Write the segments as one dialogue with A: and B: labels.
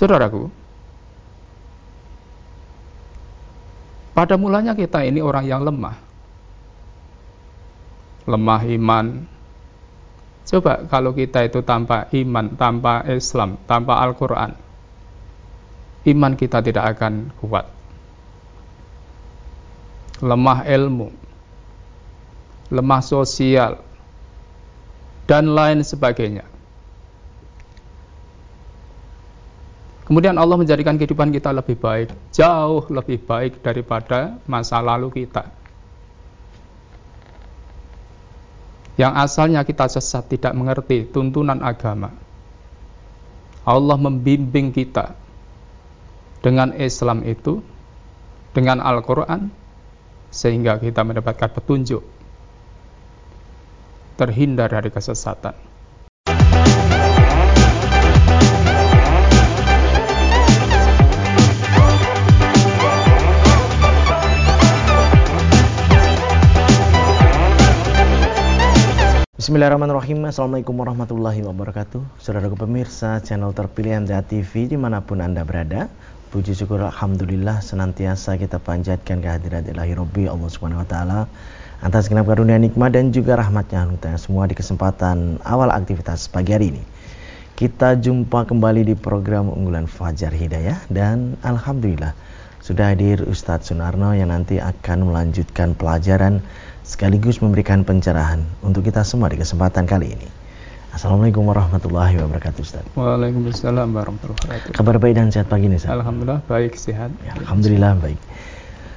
A: Saudaraku, pada mulanya kita ini orang yang lemah. Lemah iman. Coba kalau kita itu tanpa iman, tanpa Islam, tanpa Al-Quran, iman kita tidak akan kuat. Lemah ilmu, lemah sosial, dan lain sebagainya. Kemudian Allah menjadikan kehidupan kita lebih baik, jauh lebih baik daripada masa lalu kita. Yang asalnya kita sesat tidak mengerti tuntunan agama. Allah membimbing kita dengan Islam itu, dengan Al-Quran, sehingga kita mendapatkan petunjuk, terhindar dari kesesatan.
B: Bismillahirrahmanirrahim Assalamualaikum warahmatullahi wabarakatuh Saudara pemirsa channel terpilih MTA TV di mana pun anda berada Puji syukur Alhamdulillah senantiasa kita panjatkan kehadirat ilahi Rabbi Allah Subhanahu Wa Taala atas karunia nikmat dan juga rahmatnya untuk semua di kesempatan awal aktivitas pagi hari ini. Kita jumpa kembali di program unggulan Fajar Hidayah dan Alhamdulillah sudah hadir Ustadz Sunarno yang nanti akan melanjutkan pelajaran sekaligus memberikan pencerahan untuk kita semua di kesempatan kali ini. Assalamualaikum warahmatullahi wabarakatuh Ustaz.
A: Waalaikumsalam warahmatullahi wabarakatuh.
B: Kabar baik dan sehat pagi ini Ustaz?
A: Alhamdulillah baik sehat.
B: Ya, Alhamdulillah baik.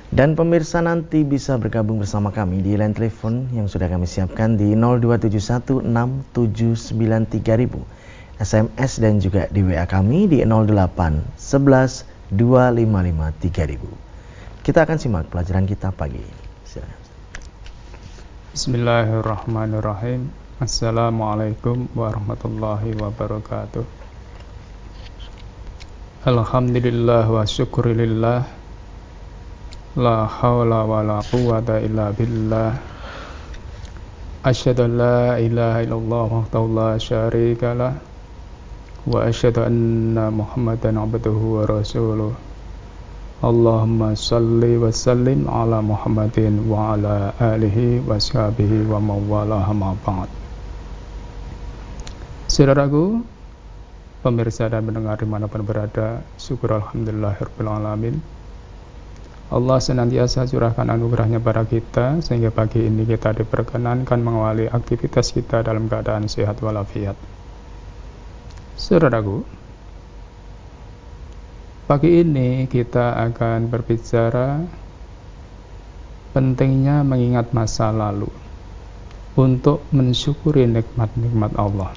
B: Dan pemirsa nanti bisa bergabung bersama kami di line telepon yang sudah kami siapkan di 02716793000 SMS dan juga di WA kami di 08 11 255 3000. Kita akan simak pelajaran kita pagi ini.
A: Bismillahirrahmanirrahim. Assalamualaikum warahmatullahi wabarakatuh. Alhamdulillah wa syukurillah. La hawla wa la quwata illa billah. Asyhadu an la ilaha illallah wahdahu la syarika lah. Wa asyhadu anna muhammadan abduhu wa rasuluh Allahumma salli wa sallim ala Muhammadin wa ala alihi wa sahbihi wa mawalah ba'd Saudaraku, pemirsa dan pendengar di mana pun berada, syukur Alhamdulillah Alamin. Allah senantiasa curahkan anugerahnya pada kita, sehingga pagi ini kita diperkenankan mengawali aktivitas kita dalam keadaan sehat walafiat. Saudaraku, Pagi ini kita akan berbicara pentingnya mengingat masa lalu untuk mensyukuri nikmat-nikmat Allah.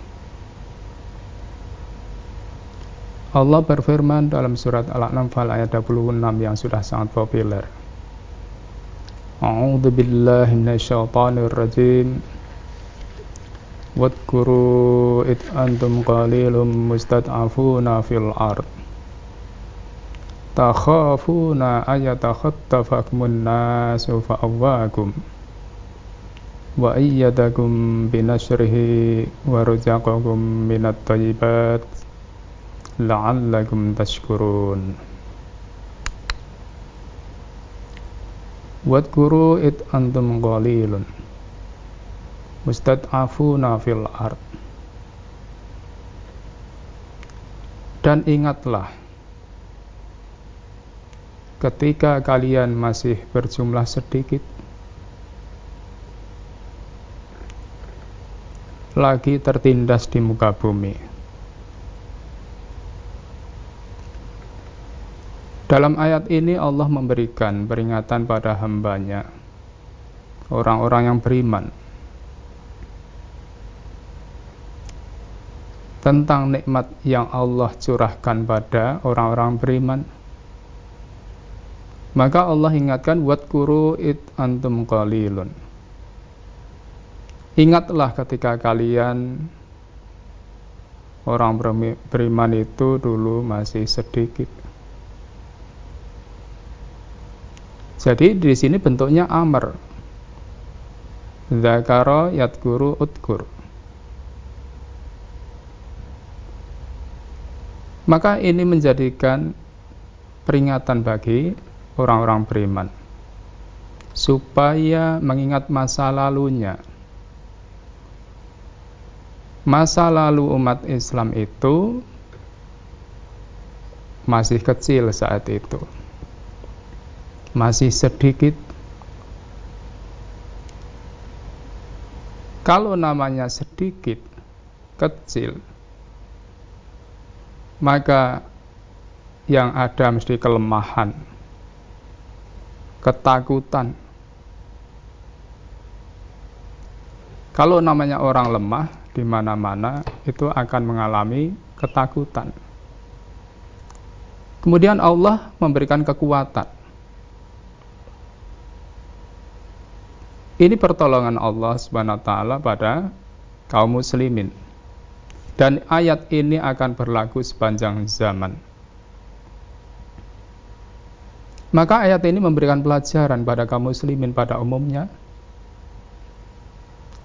A: Allah berfirman dalam surat Al-Anfal ayat 26 yang sudah sangat populer. A'udzu billahi minasyaitonir rajim. Wadhkuru id antum qalilum mustad'afuna fil ard takhafuna ayatakhattafakumun nasu fa'awwakum wa ayyadakum binasrihi wa ruzaqakum minat tayyibat la'allakum tashkurun Wadkuru it antum qalilun mustad'afuna fil ard Dan ingatlah ketika kalian masih berjumlah sedikit lagi tertindas di muka bumi. Dalam ayat ini Allah memberikan peringatan pada hambanya, orang-orang yang beriman, tentang nikmat yang Allah curahkan pada orang-orang beriman maka Allah ingatkan kuru it antum qalilun. Ingatlah ketika kalian orang beriman itu dulu masih sedikit. Jadi di sini bentuknya amr. Zakaro yadkuru utkur. Maka ini menjadikan peringatan bagi orang-orang beriman supaya mengingat masa lalunya. Masa lalu umat Islam itu masih kecil saat itu. Masih sedikit. Kalau namanya sedikit, kecil, maka yang ada mesti kelemahan, ketakutan. Kalau namanya orang lemah di mana-mana itu akan mengalami ketakutan. Kemudian Allah memberikan kekuatan. Ini pertolongan Allah Subhanahu wa taala pada kaum muslimin. Dan ayat ini akan berlaku sepanjang zaman. Maka ayat ini memberikan pelajaran pada kaum muslimin pada umumnya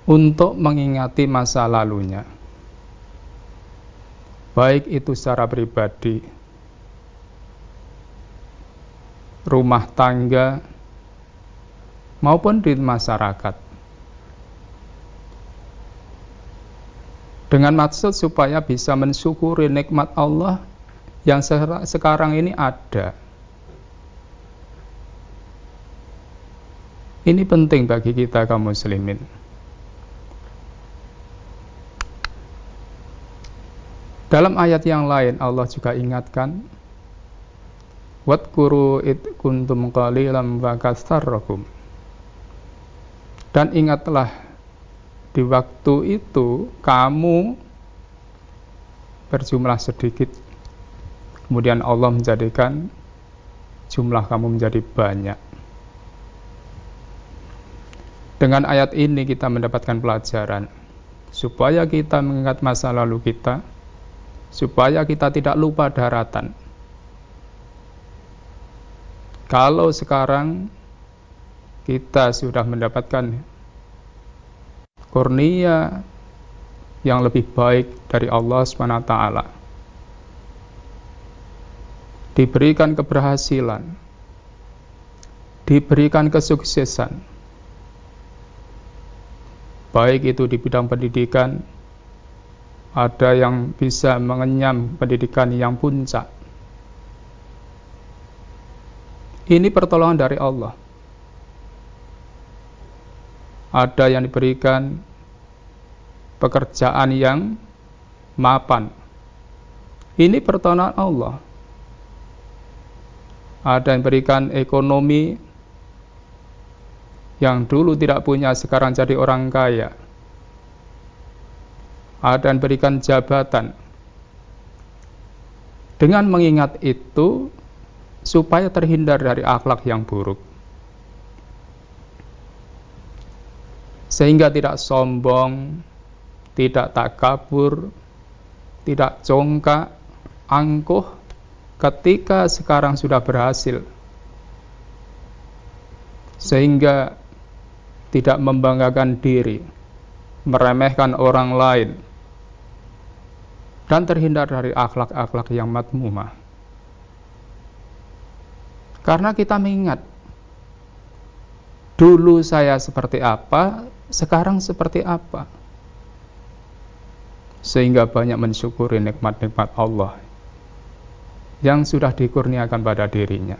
A: untuk mengingati masa lalunya. Baik itu secara pribadi, rumah tangga, maupun di masyarakat. dengan maksud supaya bisa mensyukuri nikmat Allah yang sekarang ini ada. Ini penting bagi kita kaum muslimin. Dalam ayat yang lain Allah juga ingatkan Wadkuru it kuntum qalilam wa Dan ingatlah di waktu itu kamu berjumlah sedikit. Kemudian Allah menjadikan jumlah kamu menjadi banyak dengan ayat ini kita mendapatkan pelajaran supaya kita mengingat masa lalu kita supaya kita tidak lupa daratan kalau sekarang kita sudah mendapatkan kurnia yang lebih baik dari Allah SWT. Diberikan keberhasilan, diberikan kesuksesan, baik itu di bidang pendidikan, ada yang bisa mengenyam pendidikan yang puncak. Ini pertolongan dari Allah ada yang diberikan pekerjaan yang mapan. Ini pertolongan Allah. Ada yang berikan ekonomi yang dulu tidak punya sekarang jadi orang kaya. Ada yang berikan jabatan. Dengan mengingat itu supaya terhindar dari akhlak yang buruk. sehingga tidak sombong, tidak takabur, tidak congkak, angkuh ketika sekarang sudah berhasil. Sehingga tidak membanggakan diri, meremehkan orang lain, dan terhindar dari akhlak-akhlak yang matmumah. Karena kita mengingat dulu saya seperti apa, sekarang seperti apa? Sehingga banyak mensyukuri nikmat-nikmat Allah yang sudah dikurniakan pada dirinya.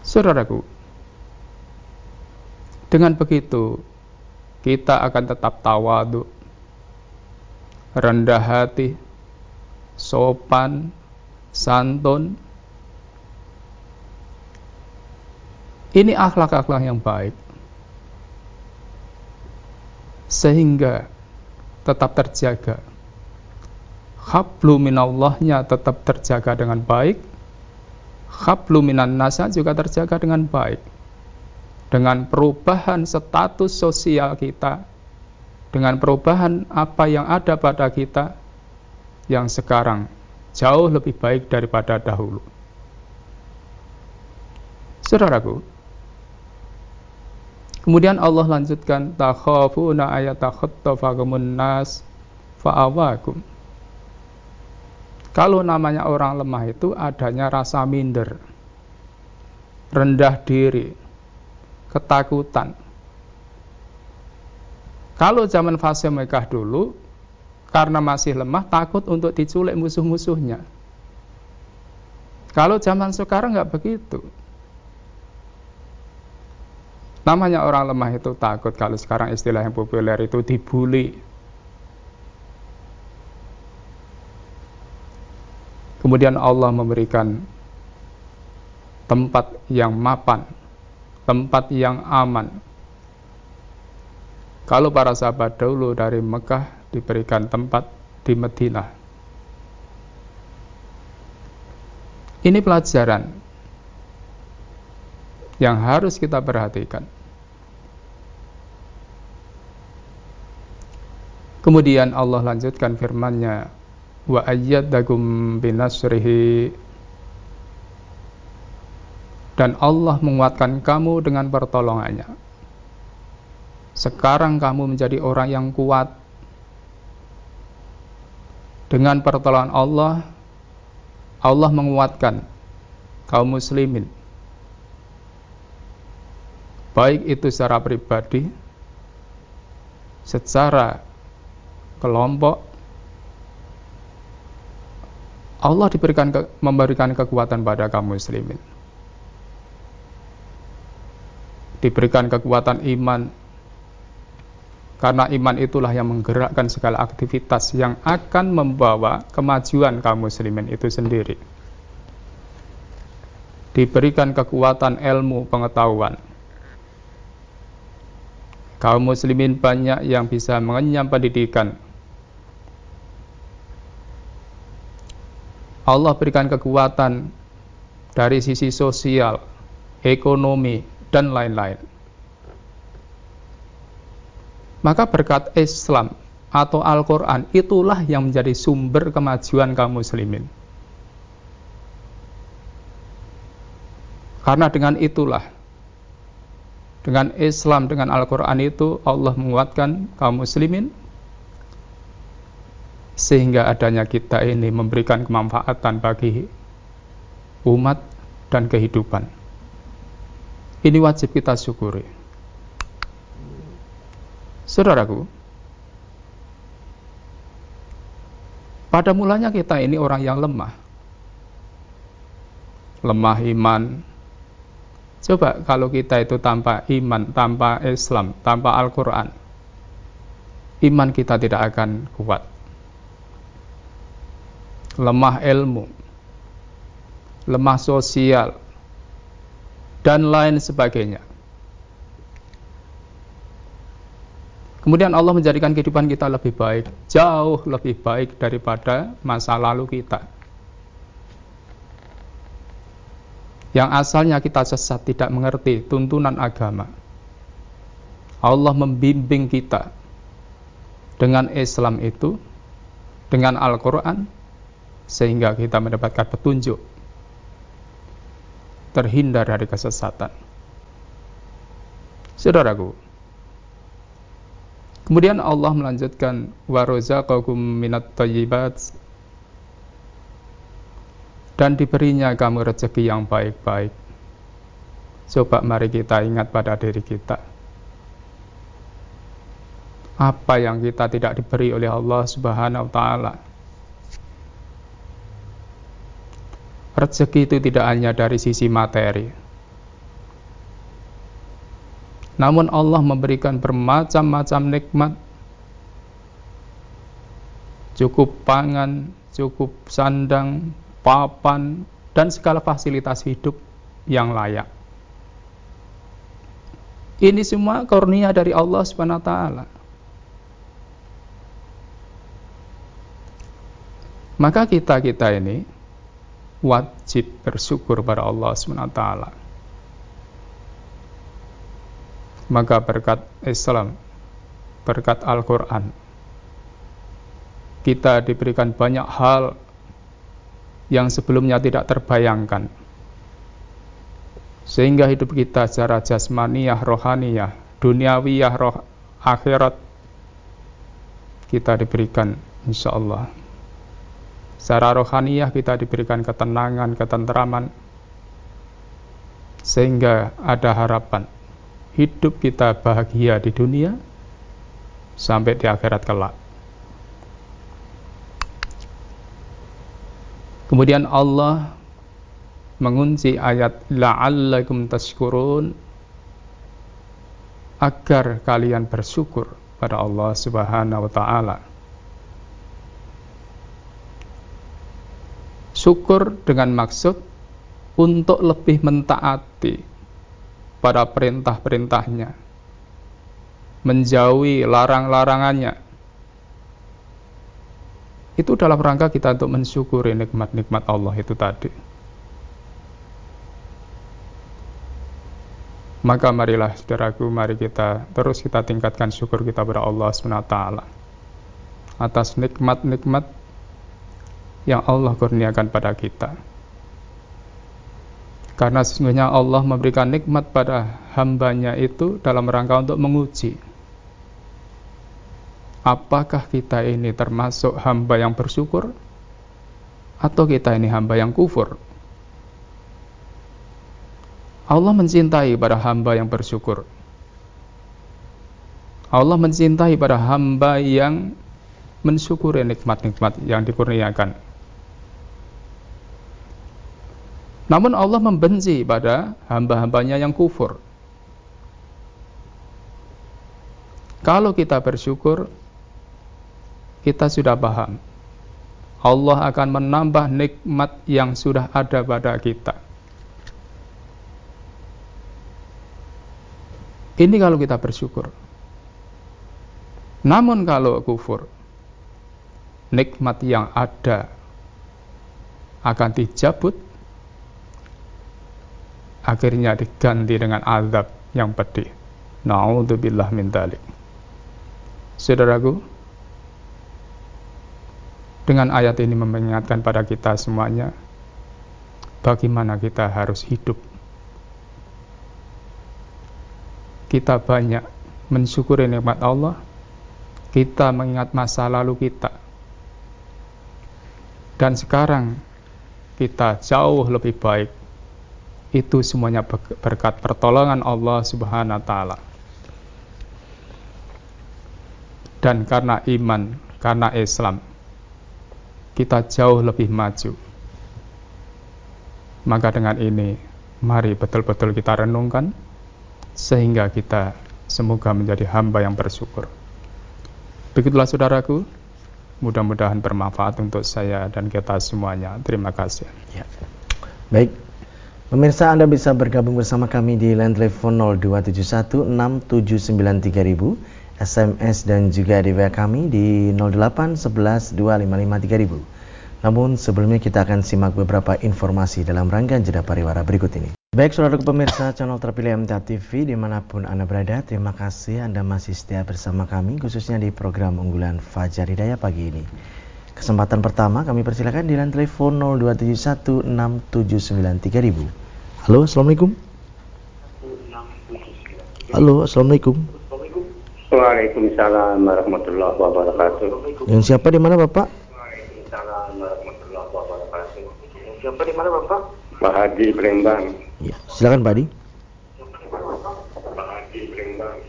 A: Saudaraku, dengan begitu kita akan tetap tawadu, rendah hati, sopan, santun. Ini akhlak-akhlak yang baik sehingga tetap terjaga. Hablu minallahnya tetap terjaga dengan baik. Hablu minan juga terjaga dengan baik. Dengan perubahan status sosial kita, dengan perubahan apa yang ada pada kita yang sekarang jauh lebih baik daripada dahulu. Saudaraku, Kemudian Allah lanjutkan takhafuna ayatakhattafakumun nas fa'awakum. Kalau namanya orang lemah itu adanya rasa minder, rendah diri, ketakutan. Kalau zaman fase Mekah dulu, karena masih lemah, takut untuk diculik musuh-musuhnya. Kalau zaman sekarang nggak begitu. Namanya orang lemah itu takut kalau sekarang istilah yang populer itu dibully, Kemudian Allah memberikan tempat yang mapan, tempat yang aman. Kalau para sahabat dahulu dari Mekah diberikan tempat di Madinah. Ini pelajaran yang harus kita perhatikan. Kemudian Allah lanjutkan firman-Nya, wa ayyadakum binasrihi dan Allah menguatkan kamu dengan pertolongannya. Sekarang kamu menjadi orang yang kuat. Dengan pertolongan Allah, Allah menguatkan kaum muslimin. Baik itu secara pribadi, secara kelompok, Allah diberikan ke, memberikan kekuatan pada kaum muslimin. Diberikan kekuatan iman karena iman itulah yang menggerakkan segala aktivitas yang akan membawa kemajuan kaum muslimin itu sendiri. Diberikan kekuatan ilmu pengetahuan. Kaum muslimin banyak yang bisa mengenyam pendidikan Allah berikan kekuatan dari sisi sosial, ekonomi, dan lain-lain. Maka berkat Islam atau Al-Quran itulah yang menjadi sumber kemajuan kaum muslimin. Karena dengan itulah, dengan Islam, dengan Al-Quran itu Allah menguatkan kaum muslimin sehingga adanya kita ini memberikan kemanfaatan bagi umat dan kehidupan. Ini wajib kita syukuri. Saudaraku, pada mulanya kita ini orang yang lemah. Lemah iman. Coba kalau kita itu tanpa iman, tanpa Islam, tanpa Al-Quran, iman kita tidak akan kuat lemah ilmu, lemah sosial, dan lain sebagainya. Kemudian Allah menjadikan kehidupan kita lebih baik, jauh lebih baik daripada masa lalu kita. Yang asalnya kita sesat tidak mengerti tuntunan agama. Allah membimbing kita dengan Islam itu, dengan Al-Quran, sehingga kita mendapatkan petunjuk terhindar dari kesesatan. Saudaraku, kemudian Allah melanjutkan warazaqakum minat thayyibat dan diberinya kamu rezeki yang baik-baik. Coba mari kita ingat pada diri kita. Apa yang kita tidak diberi oleh Allah Subhanahu wa taala? Rezeki itu tidak hanya dari sisi materi. Namun Allah memberikan bermacam-macam nikmat. Cukup pangan, cukup sandang, papan, dan segala fasilitas hidup yang layak. Ini semua kurnia dari Allah Subhanahu wa taala. Maka kita-kita ini wajib bersyukur pada Allah SWT. Maka berkat Islam, berkat Al-Quran, kita diberikan banyak hal yang sebelumnya tidak terbayangkan. Sehingga hidup kita secara jasmaniyah, rohaniyah, duniawiyah, roh, akhirat, kita diberikan insya Allah Secara rohaniah kita diberikan ketenangan, ketenteraman, sehingga ada harapan hidup kita bahagia di dunia sampai di akhirat kelak. Kemudian Allah mengunci ayat la'allakum tashkurun agar kalian bersyukur pada Allah Subhanahu wa taala. Syukur dengan maksud untuk lebih mentaati pada perintah-perintahnya, menjauhi larang-larangannya. Itu dalam rangka kita untuk mensyukuri nikmat-nikmat Allah itu tadi. Maka marilah saudaraku, mari kita terus kita tingkatkan syukur kita kepada Allah SWT atas nikmat-nikmat yang Allah kurniakan pada kita. Karena sesungguhnya Allah memberikan nikmat pada hambanya itu dalam rangka untuk menguji. Apakah kita ini termasuk hamba yang bersyukur? Atau kita ini hamba yang kufur? Allah mencintai pada hamba yang bersyukur. Allah mencintai pada hamba yang mensyukuri nikmat-nikmat yang dikurniakan. Namun Allah membenci pada hamba-hambanya yang kufur. Kalau kita bersyukur, kita sudah paham. Allah akan menambah nikmat yang sudah ada pada kita. Ini kalau kita bersyukur. Namun kalau kufur, nikmat yang ada akan dijabut akhirnya diganti dengan azab yang pedih. Na'udzubillah min dalik. Saudaraku, dengan ayat ini mengingatkan pada kita semuanya bagaimana kita harus hidup. Kita banyak mensyukuri nikmat Allah, kita mengingat masa lalu kita. Dan sekarang kita jauh lebih baik itu semuanya berkat pertolongan Allah Subhanahu wa taala. Dan karena iman, karena Islam, kita jauh lebih maju. Maka dengan ini, mari betul-betul kita renungkan sehingga kita semoga menjadi hamba yang bersyukur. Begitulah saudaraku, mudah-mudahan bermanfaat untuk saya dan kita semuanya. Terima kasih. Ya.
B: Baik, Pemirsa Anda bisa bergabung bersama kami di line telepon 02716793000, SMS dan juga di WA kami di 08112553000. Namun sebelumnya kita akan simak beberapa informasi dalam rangkaian jeda pariwara berikut ini. Baik saudara pemirsa channel terpilih MTA TV di mana pun Anda berada, terima kasih Anda masih setia bersama kami khususnya di program unggulan Fajar Hidayah pagi ini. Kesempatan pertama kami persilakan di line telepon 02716793000. Halo, Assalamualaikum. Halo, Assalamualaikum.
C: Waalaikumsalam warahmatullahi wabarakatuh.
B: Yang siapa di mana Bapak?
C: Waalaikumsalam warahmatullahi wabarakatuh. Yang siapa di mana Bapak? Pak Hadi Palembang.
B: Ya, silakan Pak Hadi.
C: Pak Hadi Palembang.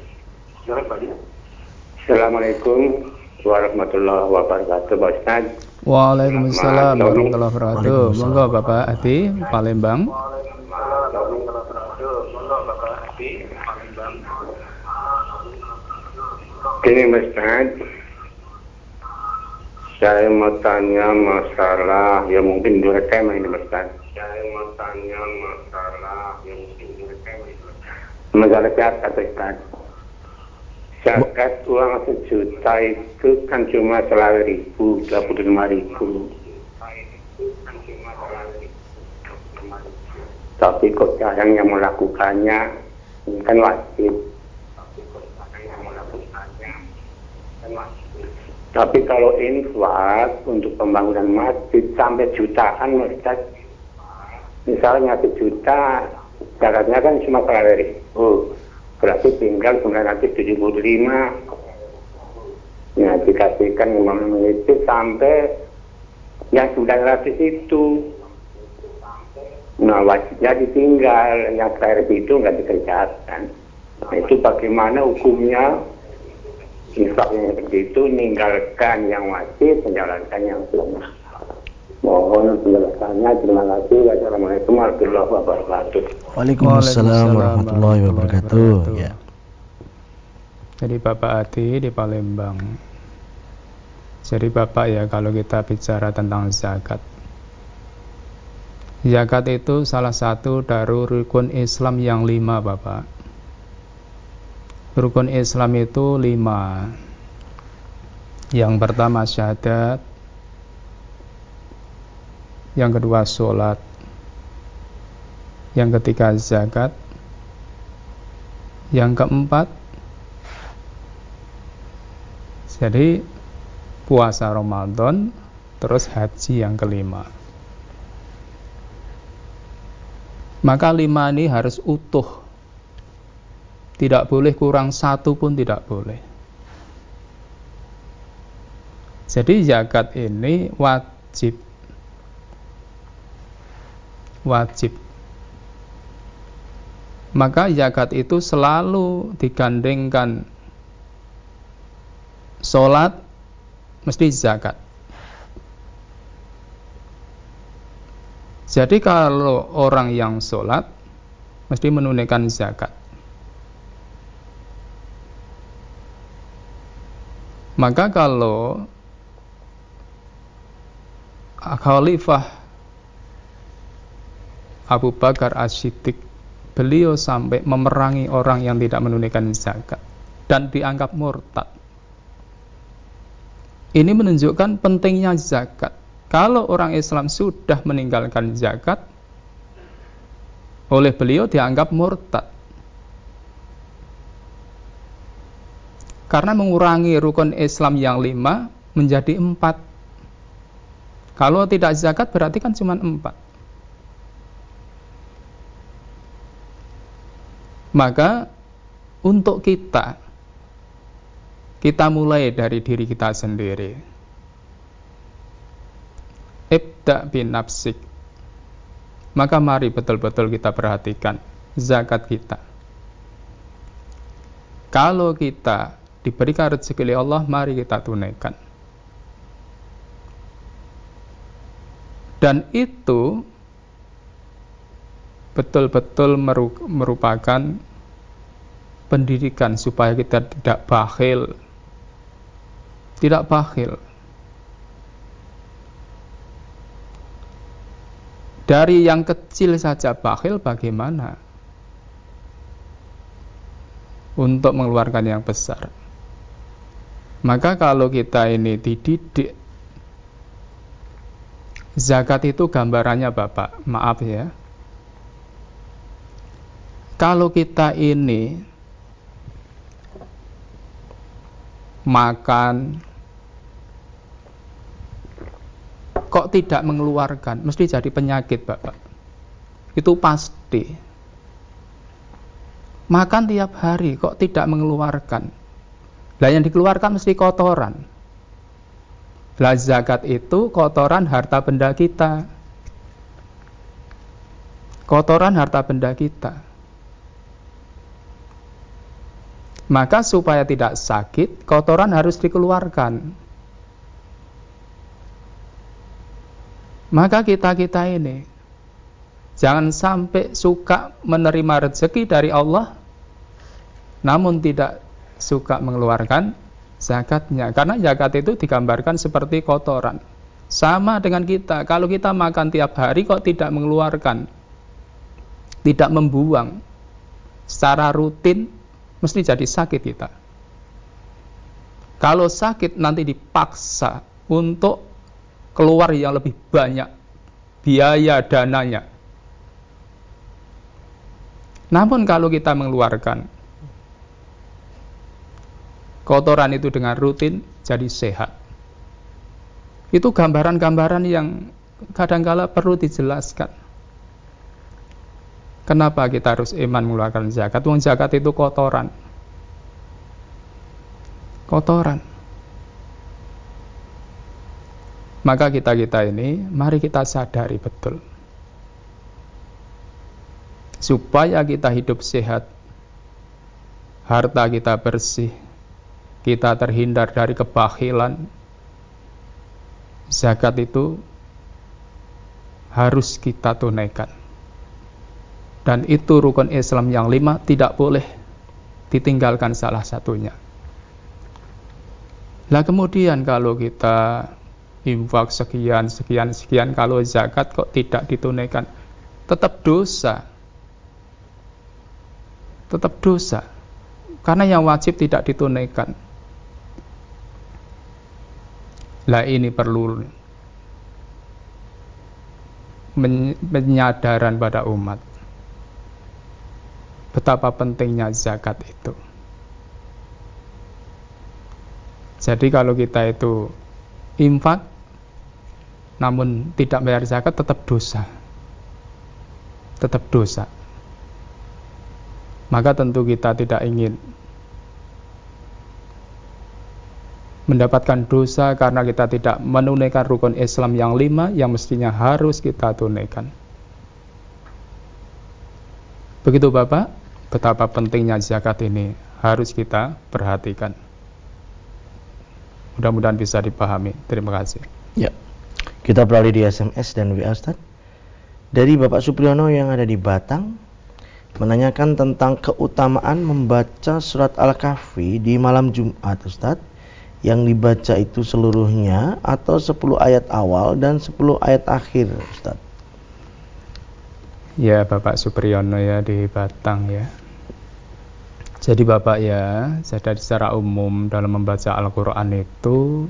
C: Silakan Pak Hadi. Assalamualaikum warahmatullahi wabarakatuh, Pak Ustaz.
A: Waalaikumsalam warahmatullahi wabarakatuh. Monggo Bapak Ati Palembang.
C: Gini Mas Ustaz, saya mau tanya masalah ya mungkin dua tema ini Mas Ustaz. Saya mau tanya masalah yang mungkin dua tema ini Mas Ustaz. Masalah zakat Ustaz. Zakat uang sejuta itu kan cuma selawe ribu, dua puluh lima ribu. Tapi kok jarang yang melakukannya, ini kan wajib. Tapi kalau infak untuk pembangunan masjid sampai jutaan Ustaz. Misalnya sejuta, zakatnya kan cuma selawe ribu berarti tinggal 975 ya dikasihkan imam itu sampai yang sudah gratis itu. Nah wajibnya ditinggal, yang terakhir itu nggak dikerjakan. Nah, itu bagaimana hukumnya yang seperti itu meninggalkan yang wajib, menjalankan yang sunnah. Mohon penjelasannya. Terima kasih. Wassalamualaikum warahmatullahi wabarakatuh.
B: Waalaikumsalam warahmatullahi wabarakatuh. Ya.
A: Jadi Bapak Adi di Palembang. Jadi Bapak ya kalau kita bicara tentang zakat. Zakat itu salah satu dari rukun Islam yang lima Bapak. Rukun Islam itu lima. Yang pertama syahadat. Yang kedua sholat. Yang ketiga zakat. Yang keempat jadi puasa Ramadan terus haji yang kelima. Maka lima ini harus utuh. Tidak boleh kurang satu pun tidak boleh. Jadi zakat ini wajib. Wajib. Maka zakat itu selalu digandengkan sholat mesti zakat. Jadi kalau orang yang sholat mesti menunaikan zakat. Maka kalau Khalifah Abu Bakar As-Siddiq beliau sampai memerangi orang yang tidak menunaikan zakat dan dianggap murtad ini menunjukkan pentingnya zakat. Kalau orang Islam sudah meninggalkan zakat, oleh beliau dianggap murtad. Karena mengurangi rukun Islam yang lima menjadi empat. Kalau tidak zakat berarti kan cuma empat. Maka untuk kita kita mulai dari diri kita sendiri. Ibda bin nafsik. Maka mari betul-betul kita perhatikan zakat kita. Kalau kita diberikan rezeki oleh Allah, mari kita tunaikan. Dan itu betul-betul merupakan pendidikan supaya kita tidak bakhil tidak bakhil. Dari yang kecil saja bakhil bagaimana untuk mengeluarkan yang besar? Maka kalau kita ini dididik Zakat itu gambarannya Bapak, maaf ya. Kalau kita ini makan, kok tidak mengeluarkan, mesti jadi penyakit, Bapak. Itu pasti. Makan tiap hari kok tidak mengeluarkan. Lah yang dikeluarkan mesti kotoran. Lah zakat itu kotoran harta benda kita. Kotoran harta benda kita. Maka supaya tidak sakit, kotoran harus dikeluarkan. Maka kita-kita ini jangan sampai suka menerima rezeki dari Allah namun tidak suka mengeluarkan zakatnya. Karena zakat itu digambarkan seperti kotoran. Sama dengan kita, kalau kita makan tiap hari kok tidak mengeluarkan, tidak membuang secara rutin mesti jadi sakit kita. Kalau sakit nanti dipaksa untuk keluar yang lebih banyak biaya dananya. Namun kalau kita mengeluarkan kotoran itu dengan rutin jadi sehat. Itu gambaran-gambaran yang kadangkala perlu dijelaskan. Kenapa kita harus iman mengeluarkan zakat? Uang zakat itu kotoran. Kotoran. Maka kita-kita ini, mari kita sadari betul. Supaya kita hidup sehat, harta kita bersih, kita terhindar dari kebahilan, zakat itu harus kita tunaikan. Dan itu rukun Islam yang lima tidak boleh ditinggalkan salah satunya. Lah kemudian kalau kita infak sekian, sekian, sekian, kalau zakat kok tidak ditunaikan, tetap dosa. Tetap dosa. Karena yang wajib tidak ditunaikan. Lah ini perlu penyadaran pada umat. Betapa pentingnya zakat itu. Jadi kalau kita itu infak namun tidak bayar zakat tetap dosa. Tetap dosa. Maka tentu kita tidak ingin mendapatkan dosa karena kita tidak menunaikan rukun Islam yang lima yang mestinya harus kita tunaikan. Begitu Bapak, betapa pentingnya zakat ini harus kita perhatikan. Mudah-mudahan bisa dipahami. Terima kasih.
B: Ya. Kita beralih di SMS dan WA Ustaz. Dari Bapak Supriyono yang ada di Batang menanyakan tentang keutamaan membaca surat Al-Kahfi di malam Jumat Ustaz yang dibaca itu seluruhnya atau 10 ayat awal dan 10 ayat akhir Ustaz.
A: Ya Bapak Supriyono ya di Batang ya. Jadi Bapak ya, jadi secara umum dalam membaca Al-Quran itu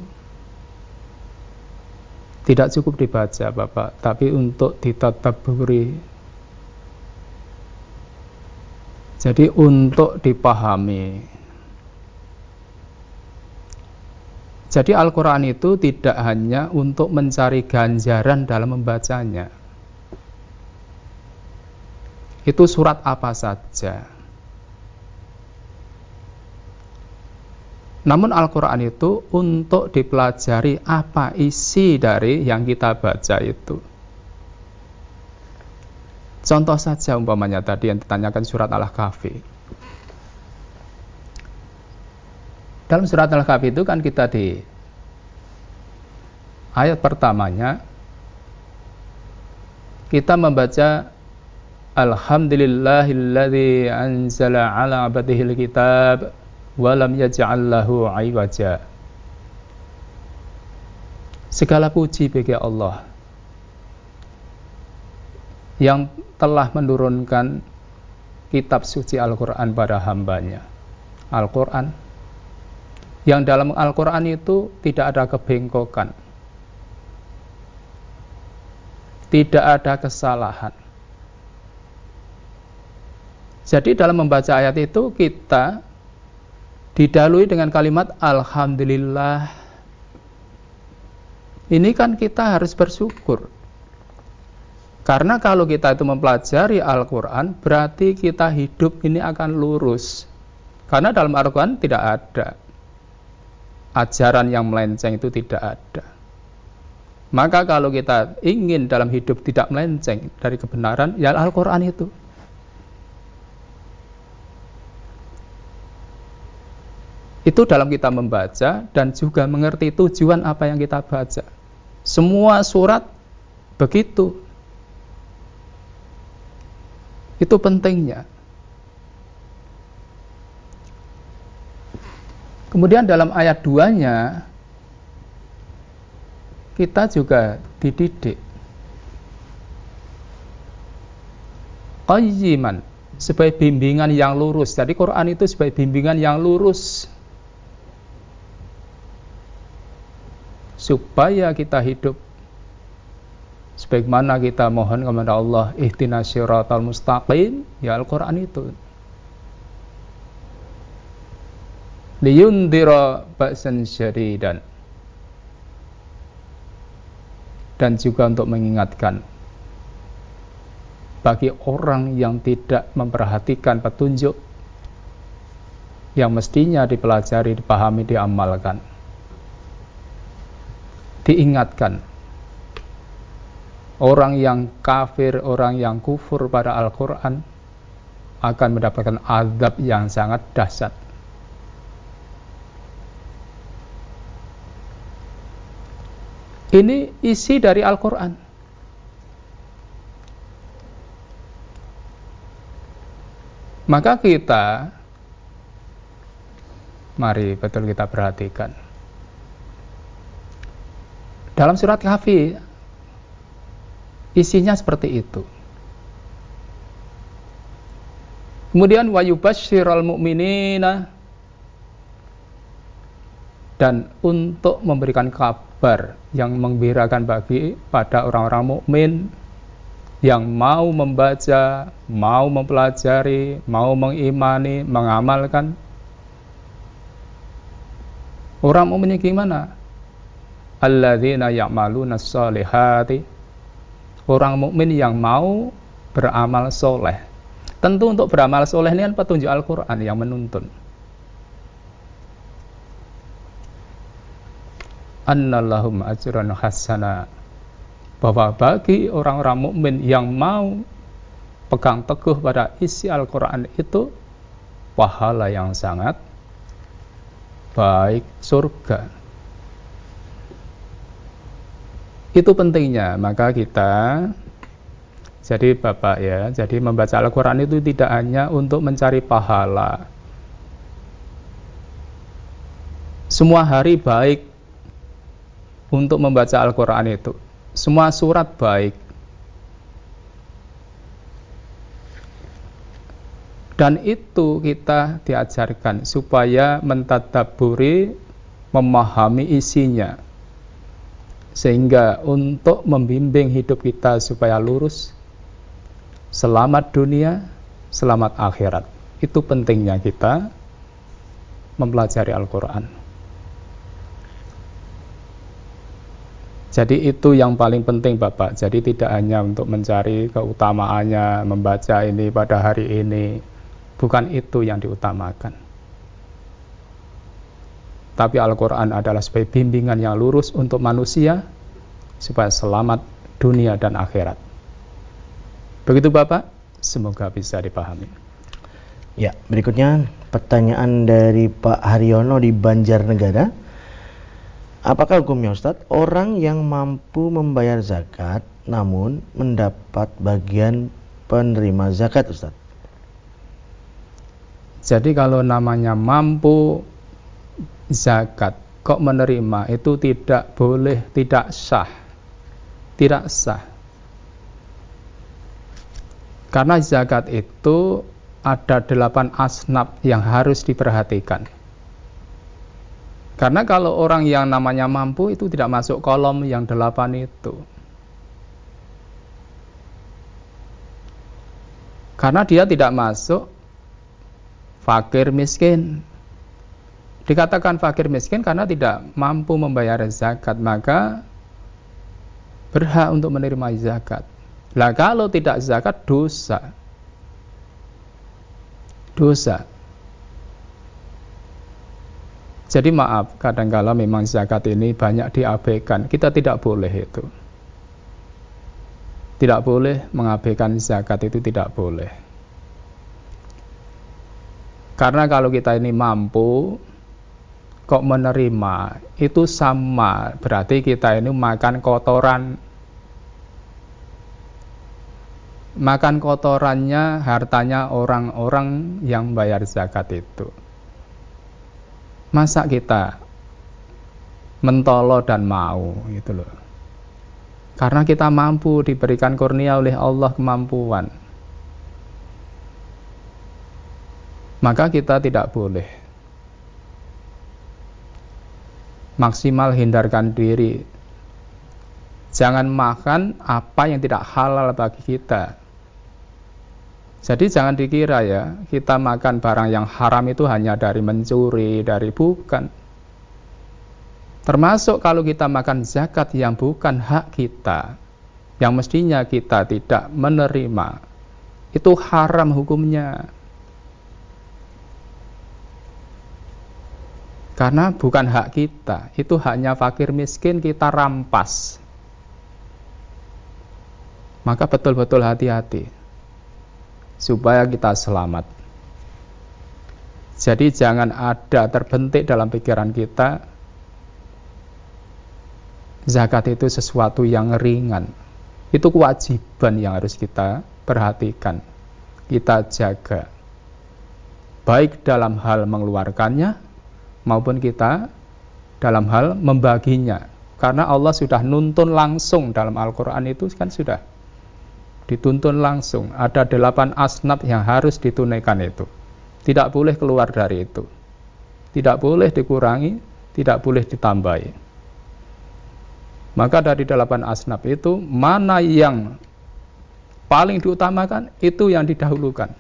A: tidak cukup dibaca Bapak, tapi untuk beri. Jadi untuk dipahami. Jadi Al-Quran itu tidak hanya untuk mencari ganjaran dalam membacanya. Itu surat apa saja Namun Al-Quran itu untuk dipelajari apa isi dari yang kita baca itu. Contoh saja umpamanya tadi yang ditanyakan surat Al-Kahfi. Dalam surat Al-Kahfi itu kan kita di ayat pertamanya kita membaca Alhamdulillahilladzi anzala ala abadihil kitab walam yaj'allahu iwaja. Segala puji bagi Allah yang telah menurunkan kitab suci Al-Quran pada hambanya. Al-Quran. Yang dalam Al-Quran itu tidak ada kebengkokan. Tidak ada kesalahan jadi dalam membaca ayat itu kita didalui dengan kalimat Alhamdulillah. Ini kan kita harus bersyukur. Karena kalau kita itu mempelajari Al-Quran, berarti kita hidup ini akan lurus. Karena dalam Al-Quran tidak ada. Ajaran yang melenceng itu tidak ada. Maka kalau kita ingin dalam hidup tidak melenceng dari kebenaran, ya Al-Quran itu. Itu dalam kita membaca dan juga mengerti tujuan apa yang kita baca. Semua surat begitu. Itu pentingnya. Kemudian dalam ayat 2-nya kita juga dididik qayyiman sebagai bimbingan yang lurus. Jadi Quran itu sebagai bimbingan yang lurus supaya kita hidup. Sebagaimana kita mohon kepada Allah ihtinas syiratal mustaqim. Ya Al-Qur'an itu. Liyundira ba'san syadidan. Dan juga untuk mengingatkan bagi orang yang tidak memperhatikan petunjuk yang mestinya dipelajari, dipahami, diamalkan diingatkan orang yang kafir, orang yang kufur pada Al-Quran akan mendapatkan azab yang sangat dahsyat. Ini isi dari Al-Quran. Maka kita, mari betul kita perhatikan. Dalam surat Kahfi, isinya seperti itu. Kemudian wayubasyiral mu'minina dan untuk memberikan kabar yang menggembirakan bagi pada orang-orang mukmin yang mau membaca, mau mempelajari, mau mengimani, mengamalkan. Orang mukmin gimana? Alladzina ya'maluna sholihati. Orang mukmin yang mau beramal soleh Tentu untuk beramal soleh ini kan petunjuk Al-Quran yang menuntun. Annallahum ajran hasana. Bahwa bagi orang-orang mukmin yang mau pegang teguh pada isi Al-Quran itu pahala yang sangat baik surga. Itu pentingnya, maka kita jadi Bapak ya, jadi membaca Al-Quran itu tidak hanya untuk mencari pahala. Semua hari baik untuk membaca Al-Quran itu. Semua surat baik. Dan itu kita diajarkan supaya mentadaburi, memahami isinya. Sehingga untuk membimbing hidup kita supaya lurus, selamat dunia, selamat akhirat. Itu pentingnya kita mempelajari Al-Quran. Jadi itu yang paling penting Bapak. Jadi tidak hanya untuk mencari keutamaannya, membaca ini pada hari ini. Bukan itu yang diutamakan. Tapi Al-Quran adalah sebagai bimbingan yang lurus untuk manusia supaya selamat dunia dan akhirat. Begitu Bapak, semoga bisa dipahami.
B: Ya, berikutnya pertanyaan dari Pak Haryono di Banjarnegara. Apakah hukumnya Ustadz, orang yang mampu membayar zakat namun mendapat bagian penerima zakat Ustadz?
A: Jadi kalau namanya mampu zakat kok menerima itu tidak boleh, tidak sah. Tidak sah. Karena zakat itu ada delapan asnaf yang harus diperhatikan. Karena kalau orang yang namanya mampu itu tidak masuk kolom yang delapan itu. Karena dia tidak masuk fakir miskin. Dikatakan fakir miskin karena tidak mampu membayar zakat, maka berhak untuk menerima zakat. Lah kalau tidak zakat dosa. Dosa. Jadi maaf, kadang-kala memang zakat ini banyak diabaikan. Kita tidak boleh itu. Tidak boleh mengabaikan zakat itu tidak boleh. Karena kalau kita ini mampu kok menerima itu sama berarti kita ini makan kotoran makan kotorannya, hartanya orang-orang yang bayar zakat itu. Masa kita mentolo dan mau gitu loh. Karena kita mampu diberikan kurnia oleh Allah kemampuan. Maka kita tidak boleh maksimal hindarkan diri. Jangan makan apa yang tidak halal bagi kita jadi jangan dikira ya, kita makan barang yang haram itu hanya dari mencuri, dari bukan. Termasuk kalau kita makan zakat yang bukan hak kita, yang mestinya kita tidak menerima, itu haram hukumnya. Karena bukan hak kita, itu haknya fakir miskin kita rampas. Maka betul-betul hati-hati supaya kita selamat. Jadi jangan ada terbentik dalam pikiran kita zakat itu sesuatu yang ringan. Itu kewajiban yang harus kita perhatikan, kita jaga. Baik dalam hal mengeluarkannya maupun kita dalam hal membaginya. Karena Allah sudah nuntun langsung dalam Al-Quran itu kan sudah dituntun langsung. Ada delapan asnaf yang harus ditunaikan itu. Tidak boleh keluar dari itu. Tidak boleh dikurangi, tidak boleh ditambahi. Maka dari delapan asnaf itu, mana yang paling diutamakan, itu yang didahulukan.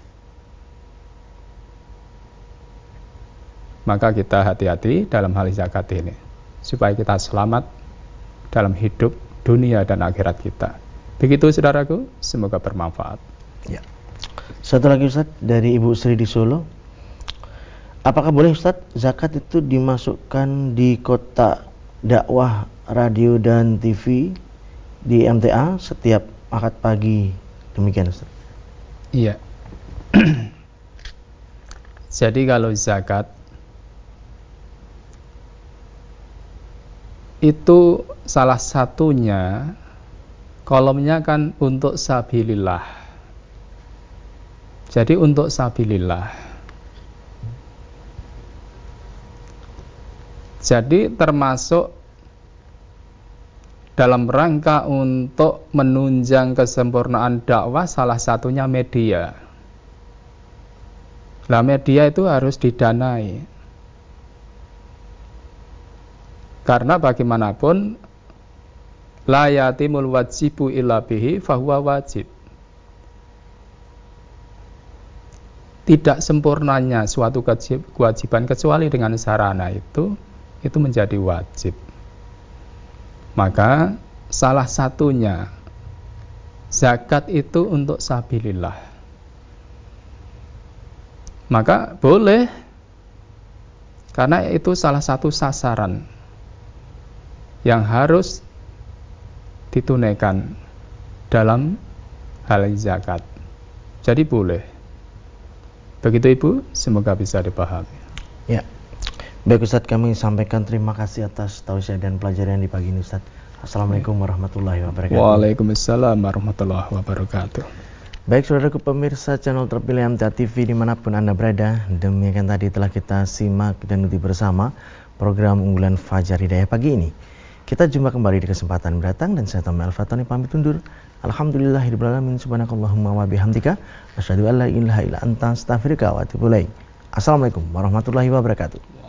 A: Maka kita hati-hati dalam hal zakat ini. Supaya kita selamat dalam hidup dunia dan akhirat kita. Begitu saudaraku, semoga bermanfaat.
B: Ya. Satu lagi Ustaz dari Ibu Sri di Solo. Apakah boleh Ustaz zakat itu dimasukkan di kotak dakwah radio dan TV di MTA setiap akad pagi? Demikian Ustaz.
A: Iya. Jadi kalau zakat itu salah satunya kolomnya kan untuk sabilillah. Jadi untuk sabilillah. Jadi termasuk dalam rangka untuk menunjang kesempurnaan dakwah salah satunya media. Nah media itu harus didanai. Karena bagaimanapun la yatimul wajibu illa bihi fahuwa wajib. Tidak sempurnanya suatu kewajiban kecuali dengan sarana itu itu menjadi wajib. Maka salah satunya zakat itu untuk sabilillah. Maka boleh karena itu salah satu sasaran yang harus ditunaikan dalam hal zakat. Jadi boleh. Begitu Ibu, semoga bisa dipahami.
B: Ya. Baik Ustaz kami sampaikan terima kasih atas tausiah dan pelajaran di pagi ini Ustaz. Assalamualaikum warahmatullahi wabarakatuh.
A: Waalaikumsalam warahmatullahi wabarakatuh.
B: Baik saudaraku pemirsa channel terpilih MTA TV di mana pun Anda berada Demikian tadi telah kita simak dan ikuti bersama program unggulan Fajar Hidayah pagi ini Kita jumpa kembali di kesempatan mendatang dan saya Tommy Al-Fatani pamit undur. Alhamdulillahirrahmanirrahim Subhanakallahumma wa bihamdika Asyadu an la ilaha illa anta astaghfirullah wa atubu Assalamualaikum warahmatullahi wabarakatuh